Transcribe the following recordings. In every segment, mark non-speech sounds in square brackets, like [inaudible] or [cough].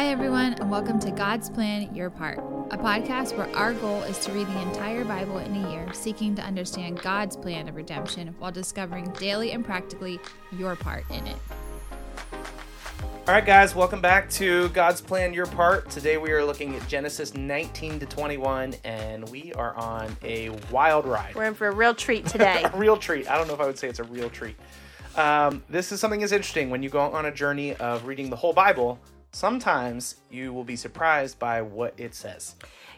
Hi, everyone, and welcome to God's Plan Your Part, a podcast where our goal is to read the entire Bible in a year, seeking to understand God's plan of redemption while discovering daily and practically your part in it. All right, guys, welcome back to God's Plan Your Part. Today we are looking at Genesis 19 to 21, and we are on a wild ride. We're in for a real treat today. a [laughs] real treat. I don't know if I would say it's a real treat. Um, this is something that's interesting when you go on a journey of reading the whole Bible sometimes you will be surprised by what it says.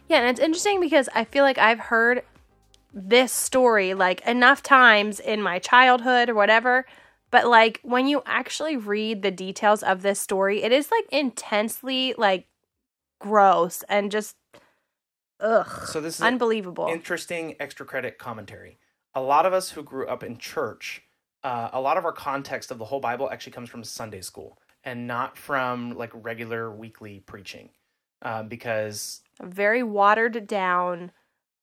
Yeah, and it's interesting because I feel like I've heard this story like enough times in my childhood or whatever. But like when you actually read the details of this story, it is like intensely like gross and just ugh. So this is unbelievable. Interesting extra credit commentary. A lot of us who grew up in church, uh, a lot of our context of the whole Bible actually comes from Sunday school and not from like regular weekly preaching um, because a very watered down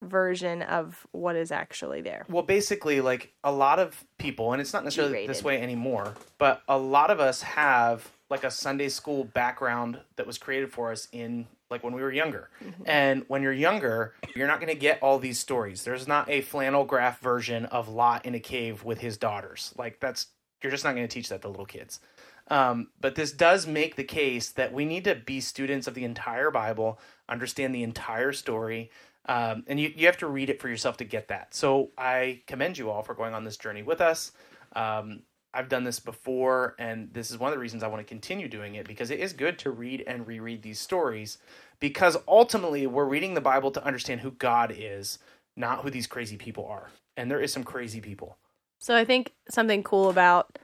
version of what is actually there. Well, basically, like a lot of people, and it's not necessarily G-rated. this way anymore, but a lot of us have like a Sunday school background that was created for us in like when we were younger. Mm-hmm. And when you're younger, you're not going to get all these stories. There's not a flannel graph version of Lot in a cave with his daughters. Like that's you're just not going to teach that to little kids. Um, but this does make the case that we need to be students of the entire Bible, understand the entire story, um, and you, you have to read it for yourself to get that. So I commend you all for going on this journey with us. Um, I've done this before, and this is one of the reasons I want to continue doing it because it is good to read and reread these stories because ultimately we're reading the Bible to understand who God is, not who these crazy people are. And there is some crazy people. So I think something cool about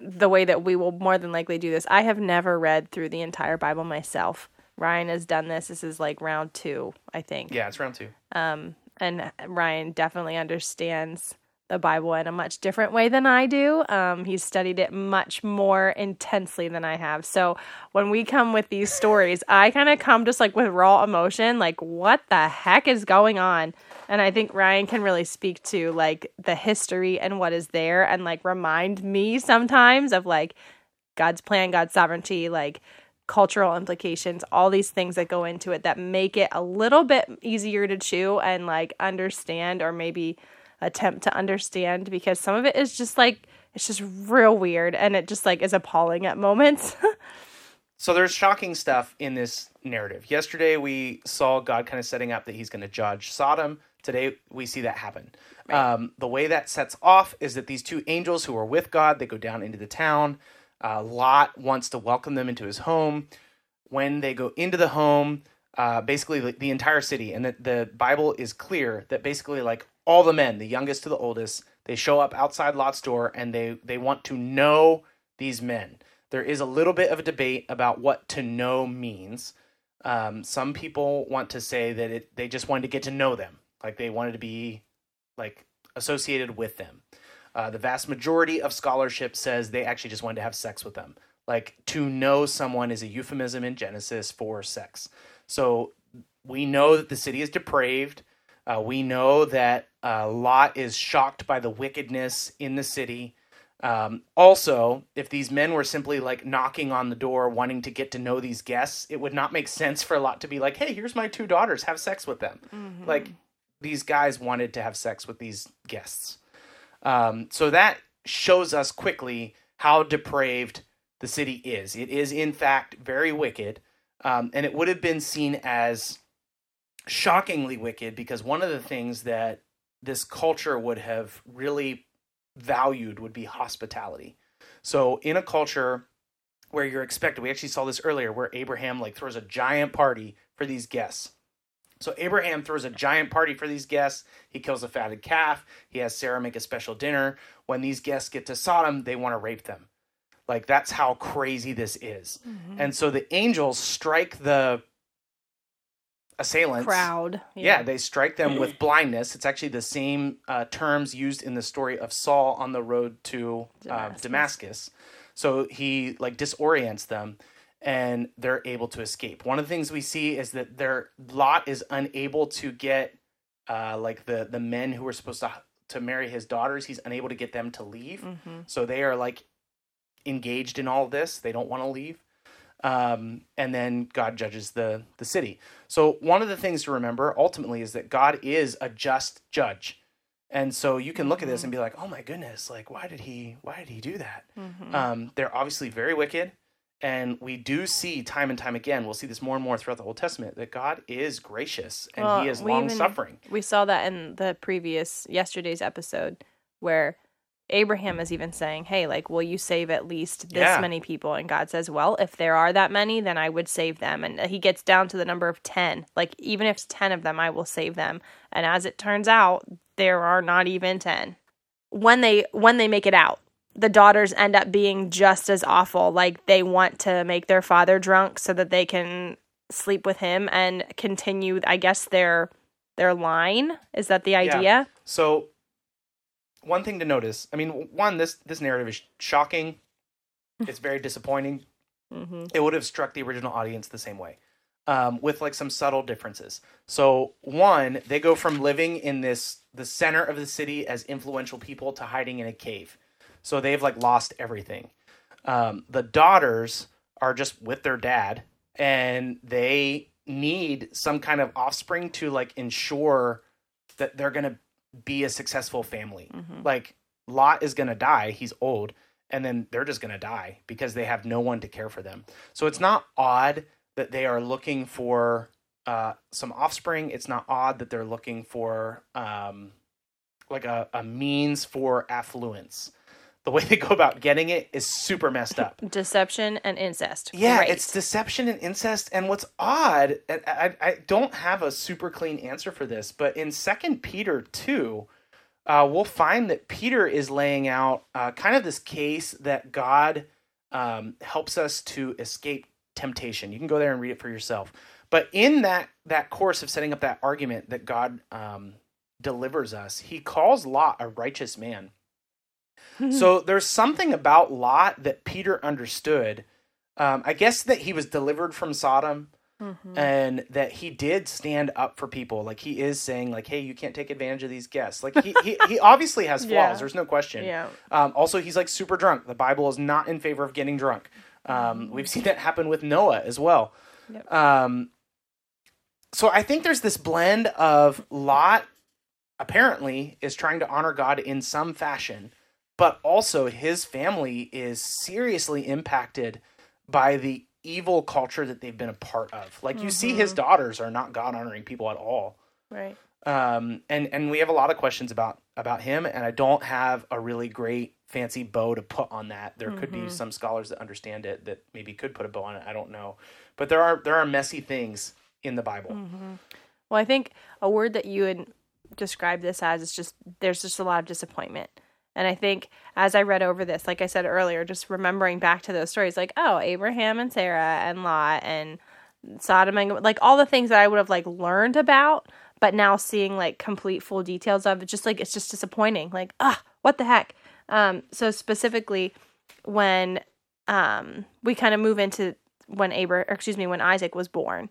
the way that we will more than likely do this. I have never read through the entire Bible myself. Ryan has done this. This is like round two, I think. Yeah, it's round two. Um, and Ryan definitely understands the Bible in a much different way than I do. Um, he's studied it much more intensely than I have. So when we come with these stories, I kind of come just like with raw emotion, like, what the heck is going on? And I think Ryan can really speak to like the history and what is there and like remind me sometimes of like God's plan, God's sovereignty, like cultural implications, all these things that go into it that make it a little bit easier to chew and like understand or maybe attempt to understand because some of it is just like it's just real weird and it just like is appalling at moments. [laughs] so there's shocking stuff in this narrative. Yesterday we saw God kind of setting up that he's going to judge Sodom Today we see that happen. Right. Um, the way that sets off is that these two angels who are with God, they go down into the town. Uh, Lot wants to welcome them into his home. When they go into the home, uh, basically the, the, entire city, and the, the Bible is clear that basically like all the men, the youngest to the oldest, they show up outside Lot's door and they they want to know these men. There is a little bit of a debate about what to know means. Um, some people want to say that it, they just wanted to get to know them. Like they wanted to be like associated with them. Uh, the vast majority of scholarship says they actually just wanted to have sex with them. Like to know someone is a euphemism in Genesis for sex. So we know that the city is depraved. Uh, we know that uh, Lot is shocked by the wickedness in the city. Um, also, if these men were simply like knocking on the door, wanting to get to know these guests, it would not make sense for Lot to be like, "Hey, here's my two daughters. Have sex with them." Mm-hmm. Like these guys wanted to have sex with these guests. Um, so that shows us quickly how depraved the city is. It is, in fact, very wicked. Um, and it would have been seen as shockingly wicked because one of the things that this culture would have really valued would be hospitality. So, in a culture where you're expected, we actually saw this earlier, where Abraham like throws a giant party for these guests. So Abraham throws a giant party for these guests. He kills a fatted calf. He has Sarah make a special dinner. When these guests get to Sodom, they want to rape them. Like that's how crazy this is. Mm-hmm. And so the angels strike the assailants crowd. Yeah. yeah, they strike them with [laughs] blindness. It's actually the same uh, terms used in the story of Saul on the road to uh, Damascus. Damascus. So he like disorients them and they're able to escape. One of the things we see is that their Lot is unable to get uh, like the the men who were supposed to to marry his daughters. He's unable to get them to leave, mm-hmm. so they are like engaged in all this. They don't want to leave. Um, and then God judges the the city. So one of the things to remember ultimately is that God is a just judge. And so you can look at this and be like, "Oh my goodness! Like, why did he? Why did he do that?" Mhm. Um, they're obviously very wicked, and we do see time and time again. We'll see this more and more throughout the Old Testament that God is gracious and Well, He is long suffering. We saw that in the previous yesterday's episode where Abraham is even saying, "Hey, like, will you save at least this Yeah. many people?" And God says, "Well, if there are that many, then I would save them." And he gets down to the number of 10. Like, even if it's 10 of them, I will save them. And as it turns out, there are not even 10. When they when they make it out, the daughters end up being just as awful. Like they want to make their father drunk so that they can sleep with him and continue I guess their their line. Is that the idea? So, one thing to notice. I mean, one this this narrative is shocking. [laughs] It's very disappointing. Mm-hmm. it would have struck the original audience the same way um, with like some subtle differences so one they go from living in this the center of the city as influential people to hiding in a cave so they've like lost everything um, the daughters are just with their dad and they need some kind of offspring to like ensure that they're gonna be a successful family Mhm. like lot is gonna die he's old and then they're just going to die because they have no one to care for them. So it's not odd that they are looking for uh, some offspring. It's not odd that they're looking for um, like a, a means for affluence. The way [laughs] they go about getting it is super messed up. [laughs] Deception and incest. Yeah, Great. it's deception and incest. And what's odd, and I, I don't have a super clean answer for this, but in Second Peter two, uh, we'll find that Peter is laying out uh, kind of this case that God um, helps us to escape temptation. You can go there and read it for yourself. But in that that course of setting up that argument that God um, delivers us, He calls Lot a righteous man. So there's something about Lot that Peter understood. Um, I guess that he was delivered from Sodom Mhm. and that he did stand up for people. Like he is saying, like, hey, you can't take advantage of these guests. Like he he, he obviously has [laughs] flaws. Yeah. There's no question. yeah. Um, also, he's like super drunk. The Bible is not in favor of getting drunk. Um, we've seen that happen with Noah as well. Yep. Um, so I think there's this blend of Lot apparently is trying to honor God in some fashion, but also his family is seriously impacted by the evil culture that they've been a part of. Like you see his mm-hmm. daughters are not God honoring people at all Right. um, and and we have a lot of questions about about him, and I don't have a really great fancy bow to put on that. There could be mm-hmm. some scholars that understand it that maybe could put a bow on it. I don't know, but there are there are messy things in the Bible. Mm-hmm. Well, I think a word that you would describe this as is just there's just a lot of disappointment. And I think as I read over this, like I said earlier, just remembering back to those stories, like oh, Abraham and Sarah and Lot and Sodom and like all the things that I would have like learned about, but now seeing like complete full details of it, just like it's just disappointing. Like ah, what the heck? Um, so specifically, when um we kind of move into when Abra, or excuse me, when Isaac was born.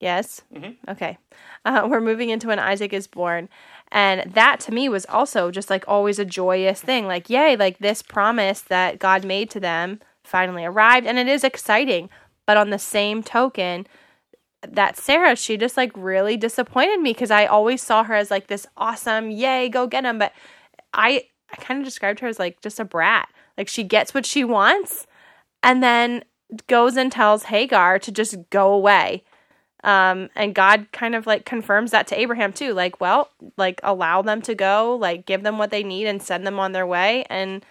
Yes. Mhm. Okay. Uh, [laughs] we're moving into when Isaac is born. And that to me was also just like always a joyous thing. Like, yay, like this promise that God made to them finally arrived. And it is exciting. But on the same token, that Sarah, she just like really disappointed me because I always saw her as like this awesome, yay, go get him. But I, I kind of described her as like just a brat. Like she gets what she wants and then goes and tells Hagar to just go away. Um, and God kind of like confirms that to Abraham too. Like, well, like allow them to go, like give them what they need and send them on their way. And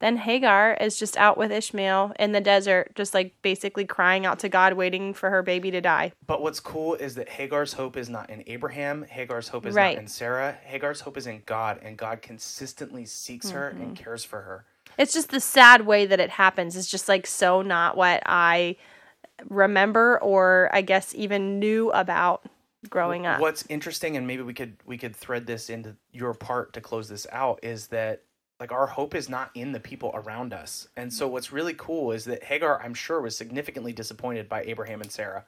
then Hagar is just out with Ishmael in the desert, just like basically crying out to God, waiting for her baby to die. But what's cool is that Hagar's hope is not in Abraham. Hagar's hope is Right. not in Sarah. Hagar's hope is in God, and God consistently seeks her and cares for her. It's just the sad way that it happens. It's just like so not what I remember or I guess even knew about growing up. What's interesting, and maybe we could we could thread this into your part to close this out, is that like our hope is not in the people around us. And so what's really cool is that Hagar, I'm sure, was significantly disappointed by Abraham and Sarah,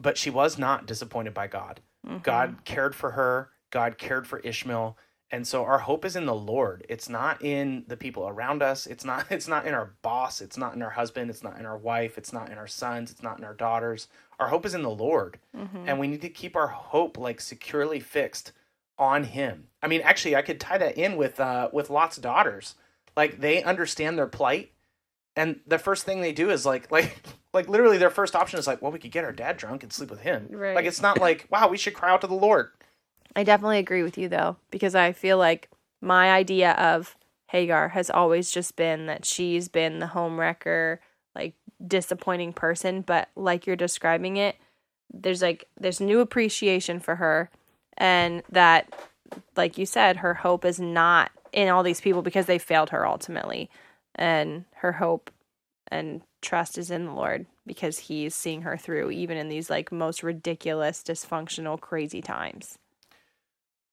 but she was not disappointed by God. Mm-hmm. God cared for her. God cared for Ishmael, And so our hope is in the Lord. It's not in the people around us. It's not [laughs] it's not in our boss, it's not in our husband, it's not in our wife, it's not in our sons, it's not in our daughters. Our hope is in the Lord. Mm-hmm. And we need to keep our hope like securely fixed on him. I mean, actually I could tie that in with uh with Lot's daughters. Like they understand their plight and the first thing they do is like [laughs] like like literally their first option is like, well, we could get our dad drunk and sleep with him. Right. Like it's not like, wow, we should cry out to the Lord. I definitely agree with you though, because I feel like my idea of Hagar has always just been that she's been the home wrecker, like disappointing person, but like you're describing it, there's like there's new appreciation for her and that like you said, her hope is not in all these people because they failed her ultimately. And her hope and trust is in the Lord because he's seeing her through even in these like most ridiculous, dysfunctional, crazy times.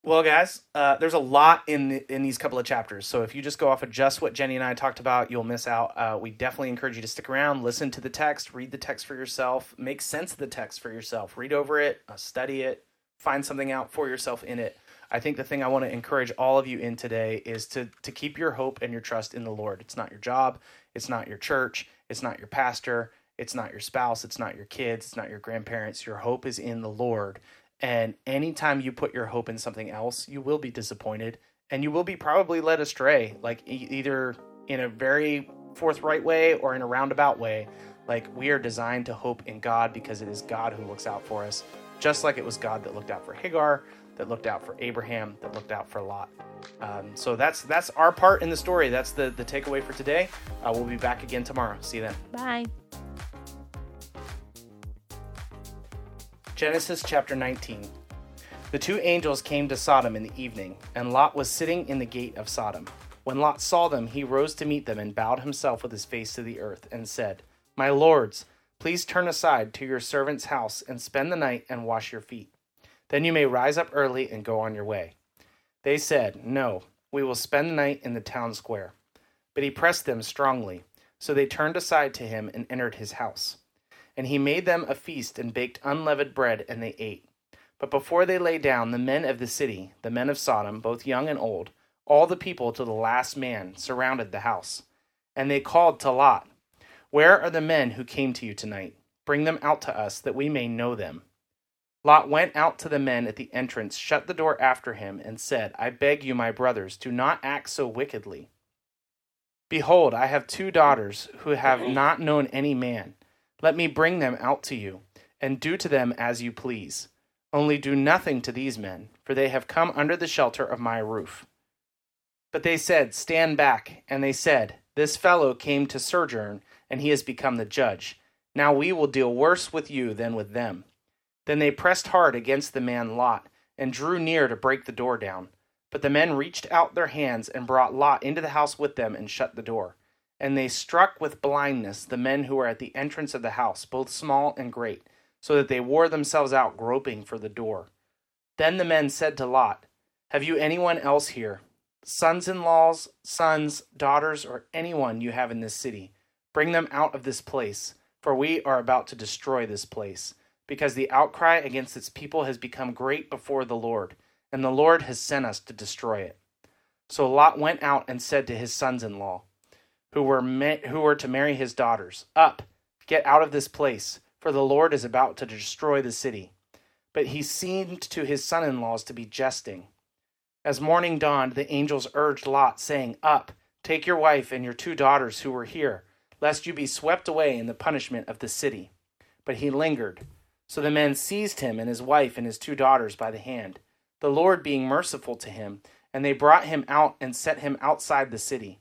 Well, guys, uh, there's a lot in the, in these couple of chapters. So if you just go off of just what Jenny and I talked about, you'll miss out. Uh, we definitely encourage you to stick around, listen to the text, read the text for yourself, make sense of the text for yourself, read over it, uh, study it, find something out for yourself in it. I think the thing I want to encourage all of you in today is to to keep your hope and your trust in the Lord. It's not your job, it's not your church, it's not your pastor, it's not your spouse, it's not your kids, it's not your grandparents. Your hope is in the Lord. And anytime you put your hope in something else, you will be disappointed and you will be probably led astray, like e- either in a very forthright way or in a roundabout way. Like we are designed to hope in God because it is God who looks out for us, just like it was God that looked out for Hagar, that looked out for Abraham, that looked out for Lot. Um, so that's that's our part in the story. That's the the takeaway for today. Uh, we'll be back again tomorrow. See you then. Bye. Genesis chapter 19. The two angels came to Sodom in the evening, and Lot was sitting in the gate of Sodom. When Lot saw them, he rose to meet them and bowed himself with his face to the earth, and said, My lords, please turn aside to your servant's house and spend the night and wash your feet. Then you may rise up early and go on your way. They said, No, we will spend the night in the town square. But he pressed them strongly, so they turned aside to him and entered his house. And he made them a feast and baked unleavened bread, and they ate. But before they lay down, the men of the city, the men of Sodom, both young and old, all the people to the last man, surrounded the house. And they called to Lot, Where are the men who came to you tonight? Bring them out to us, that we may know them. Lot went out to the men at the entrance, shut the door after him, and said, I beg you, my brothers, do not act so wickedly. Behold, I have two daughters who have not known any man. Let me bring them out to you, and do to them as you please. Only do nothing to these men, for they have come under the shelter of my roof. But they said, Stand back. And they said, This fellow came to sojourn, and he has become the judge. Now we will deal worse with you than with them. Then they pressed hard against the man Lot, and drew near to break the door down. But the men reached out their hands and brought Lot into the house with them and shut the door. And they struck with blindness the men who were at the entrance of the house, both small and great, so that they wore themselves out groping for the door. Then the men said to Lot, Have you anyone else here? Sons in laws, sons, daughters, or anyone you have in this city? Bring them out of this place, for we are about to destroy this place, because the outcry against its people has become great before the Lord, and the Lord has sent us to destroy it. So Lot went out and said to his sons in law, who were who were to marry his daughters, "Up, get out of this place, for the Lord is about to destroy the city." But he seemed to his son-in-laws to be jesting. As morning dawned, the angels urged Lot, saying, "Up, take your wife and your two daughters who were here, lest you be swept away in the punishment of the city." But he lingered. So the men seized him and his wife and his two daughters by the hand, the Lord being merciful to him, and they brought him out and set him outside the city.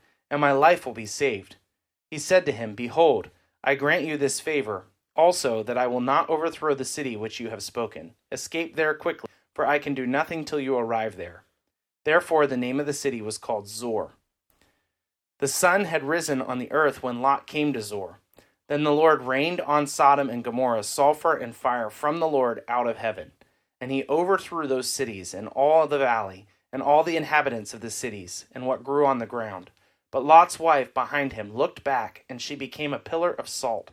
And my life will be saved. He said to him, Behold, I grant you this favor, also that I will not overthrow the city which you have spoken. Escape there quickly, for I can do nothing till you arrive there. Therefore, the name of the city was called Zoar. The sun had risen on the earth when Lot came to Zoar. Then the Lord rained on Sodom and Gomorrah sulfur and fire from the Lord out of heaven. And he overthrew those cities and all the valley, and all the inhabitants of the cities, and what grew on the ground. But Lot's wife behind him looked back, and she became a pillar of salt.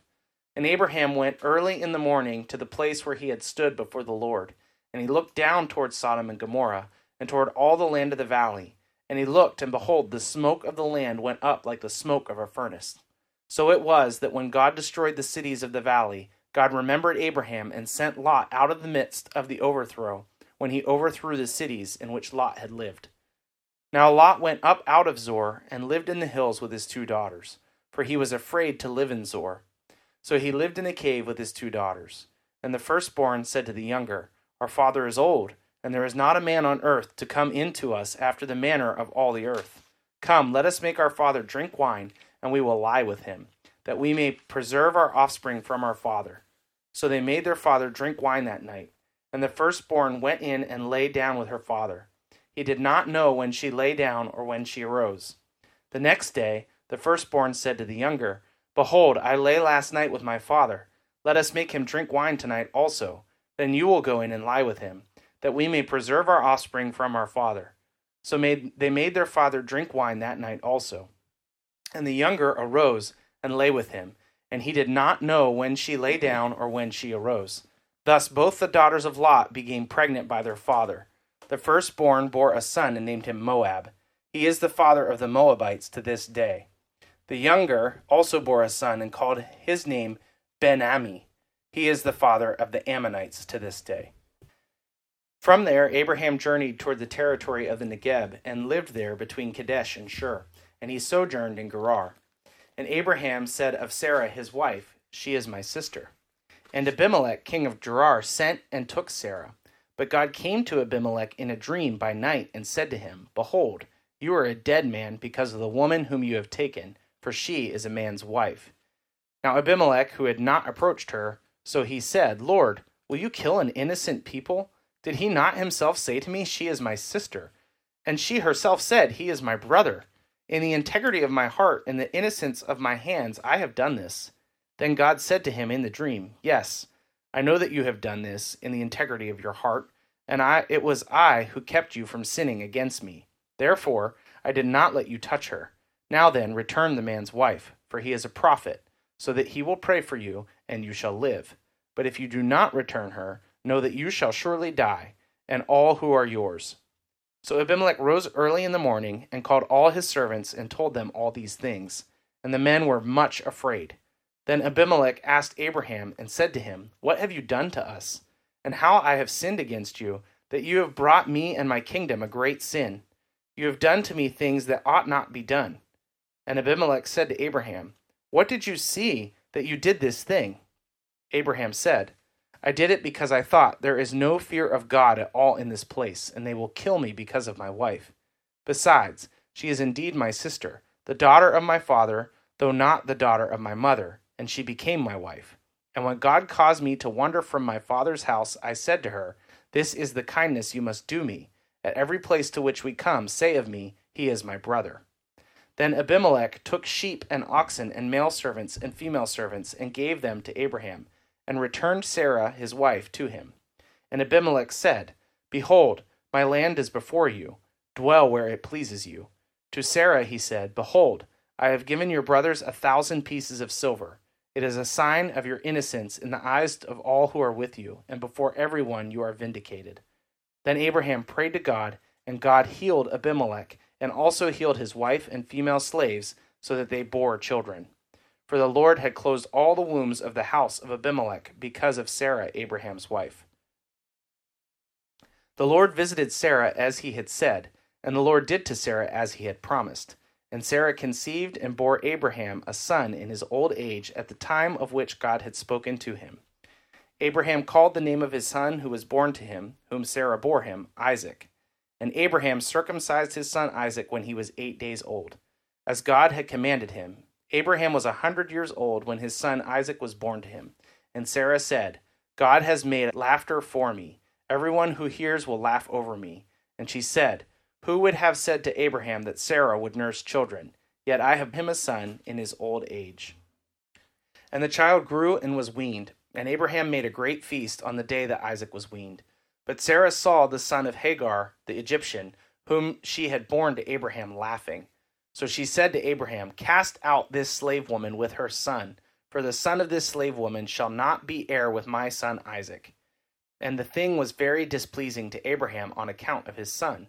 And Abraham went early in the morning to the place where he had stood before the Lord. And he looked down toward Sodom and Gomorrah, and toward all the land of the valley. And he looked, and behold, the smoke of the land went up like the smoke of a furnace. So it was that when God destroyed the cities of the valley, God remembered Abraham and sent Lot out of the midst of the overthrow, when he overthrew the cities in which Lot had lived. Now Lot went up out of Zoar and lived in the hills with his two daughters, for he was afraid to live in Zoar. So he lived in a cave with his two daughters. And the firstborn said to the younger, Our father is old, and there is not a man on earth to come in to us after the manner of all the earth. Come, let us make our father drink wine and we will lie with him, that we may preserve our offspring from our father. So they made their father drink wine that night. And the firstborn went in and lay down with her father. He did not know when she lay down or when she arose. The next day, the firstborn said to the younger, Behold, I lay last night with my father. Let us make him drink wine tonight also. Then you will go in and lie with him, that we may preserve our offspring from our father. So made, they made their father drink wine that night also. And the younger arose and lay with him, and he did not know when she lay down or when she arose. Thus both the daughters of Lot became pregnant by their father. The firstborn bore a son and named him Moab. He is the father of the Moabites to this day. The younger also bore a son and called his name Ben Ami. He is the father of the Ammonites to this day. From there, Abraham journeyed toward the territory of the Negeb and lived there between Kadesh and Shur and he sojourned in Gerar. And Abraham said of Sarah his wife, She is my sister. And Abimelech, king of Gerar, sent and took Sarah. But God came to Abimelech in a dream by night and said to him, Behold, you are a dead man because of the woman whom you have taken, for she is a man's wife. Now Abimelech, who had not approached her, so he said, Lord, will you kill an innocent people? Did he not himself say to me, She is my sister? And she herself said, He is my brother. In the integrity of my heart and the innocence of my hands, I have done this. Then God said to him in the dream, Yes, I know that you have done this in the integrity of your heart, and I, it was I who kept you from sinning against me. Therefore, I did not let you touch her. Now then, return the man's wife, for he is a prophet, so that he will pray for you, and you shall live. But if you do not return her, know that you shall surely die, and all who are yours. So Abimelech rose early in the morning and called all his servants and told them all these things. And the men were much afraid. Then Abimelech asked Abraham and said to him, What have you done to us? And how I have sinned against you, that you have brought me and my kingdom a great sin. You have done to me things that ought not be done. And Abimelech said to Abraham, What did you see that you did this thing? Abraham said, I did it because I thought, There is no fear of God at all in this place, and they will kill me because of my wife. Besides, she is indeed my sister, the daughter of my father, though not the daughter of my mother, and she became my wife. And when God caused me to wander from my father's house, I said to her, This is the kindness you must do me. At every place to which we come, say of me, He is my brother. Then Abimelech took sheep and oxen and male servants and female servants and gave them to Abraham and returned Sarah his wife to him. And Abimelech said, Behold, my land is before you. Dwell where it pleases you. To Sarah he said, Behold, I have given your brothers a thousand pieces of silver. It is a sign of your innocence in the eyes of all who are with you, and before everyone you are vindicated. Then Abraham prayed to God, and God healed Abimelech, and also healed his wife and female slaves, so that they bore children for the Lord had closed all the wombs of the house of Abimelech because of Sarah, Abraham's wife. The Lord visited Sarah as he had said, and the Lord did to Sarah as he had promised. And Sarah conceived and bore Abraham a son in his old age at the time of which God had spoken to him. Abraham called the name of his son who was born to him, whom Sarah bore him, Isaac. And Abraham circumcised his son Isaac when he was eight days old, as God had commanded him, Abraham was a hundred years old when his son Isaac was born to him. And Sarah said, God has made laughter for me. Everyone who hears will laugh over me. And she said, Who would have said to Abraham that Sarah would nurse children? Yet I have him a son in his old age. And the child grew and was weaned, and Abraham made a great feast on the day that Isaac was weaned. But Sarah saw the son of Hagar, the Egyptian, whom she had borne to Abraham, laughing. So she said to Abraham, Cast out this slave woman with her son, for the son of this slave woman shall not be heir with my son Isaac. And the thing was very displeasing to Abraham on account of his son.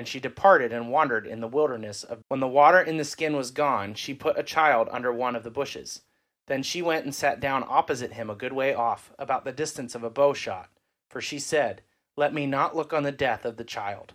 And she departed and wandered in the wilderness. When the water in the skin was gone, she put a child under one of the bushes. Then she went and sat down opposite him a good way off, about the distance of a bow shot. For she said, Let me not look on the death of the child.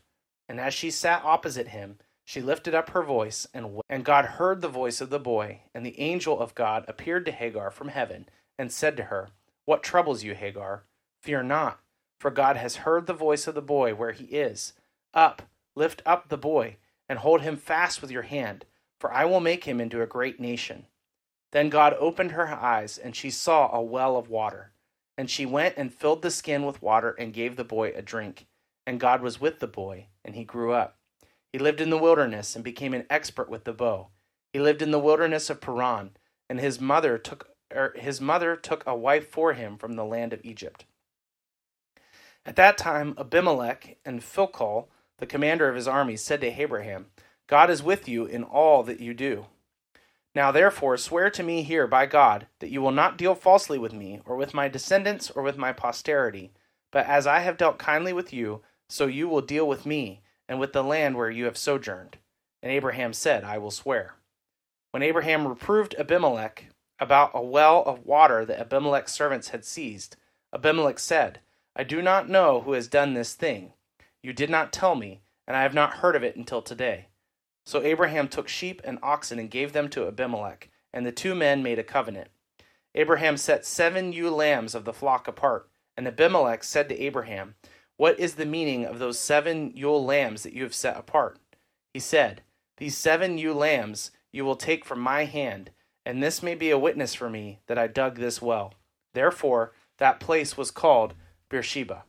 And as she sat opposite him, she lifted up her voice, and, and God heard the voice of the boy. And the angel of God appeared to Hagar from heaven, and said to her, What troubles you, Hagar? Fear not, for God has heard the voice of the boy where he is. Up, Lift up the boy, and hold him fast with your hand, for I will make him into a great nation. Then God opened her eyes, and she saw a well of water. And she went and filled the skin with water and gave the boy a drink. And God was with the boy, and he grew up. He lived in the wilderness and became an expert with the bow. He lived in the wilderness of Paran, and his mother took er, his mother took a wife for him from the land of Egypt. At that time, Abimelech and Phicol the commander of his army, said to Abraham, God is with you in all that you do. Now therefore swear to me here by God that you will not deal falsely with me, or with my descendants, or with my posterity, but as I have dealt kindly with you, so you will deal with me, and with the land where you have sojourned. And Abraham said, I will swear. When Abraham reproved Abimelech about a well of water that Abimelech's servants had seized, Abimelech said, I do not know who has done this thing you did not tell me, and I have not heard of it until today. So Abraham took sheep and oxen and gave them to Abimelech, and the two men made a covenant. Abraham set seven ewe lambs of the flock apart, and Abimelech said to Abraham, What is the meaning of those seven ewe lambs that you have set apart? He said, These seven ewe lambs you will take from my hand, and this may be a witness for me that I dug this well. Therefore, that place was called Beersheba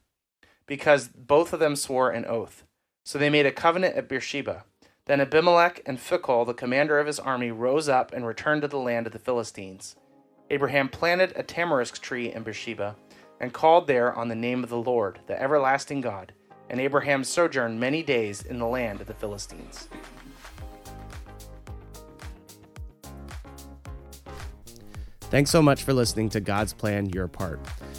because both of them swore an oath. So they made a covenant at Beersheba. Then Abimelech and Phicol, the commander of his army, rose up and returned to the land of the Philistines. Abraham planted a tamarisk tree in Beersheba and called there on the name of the Lord, the everlasting God. And Abraham sojourned many days in the land of the Philistines. Thanks so much for listening to God's Plan Your Part.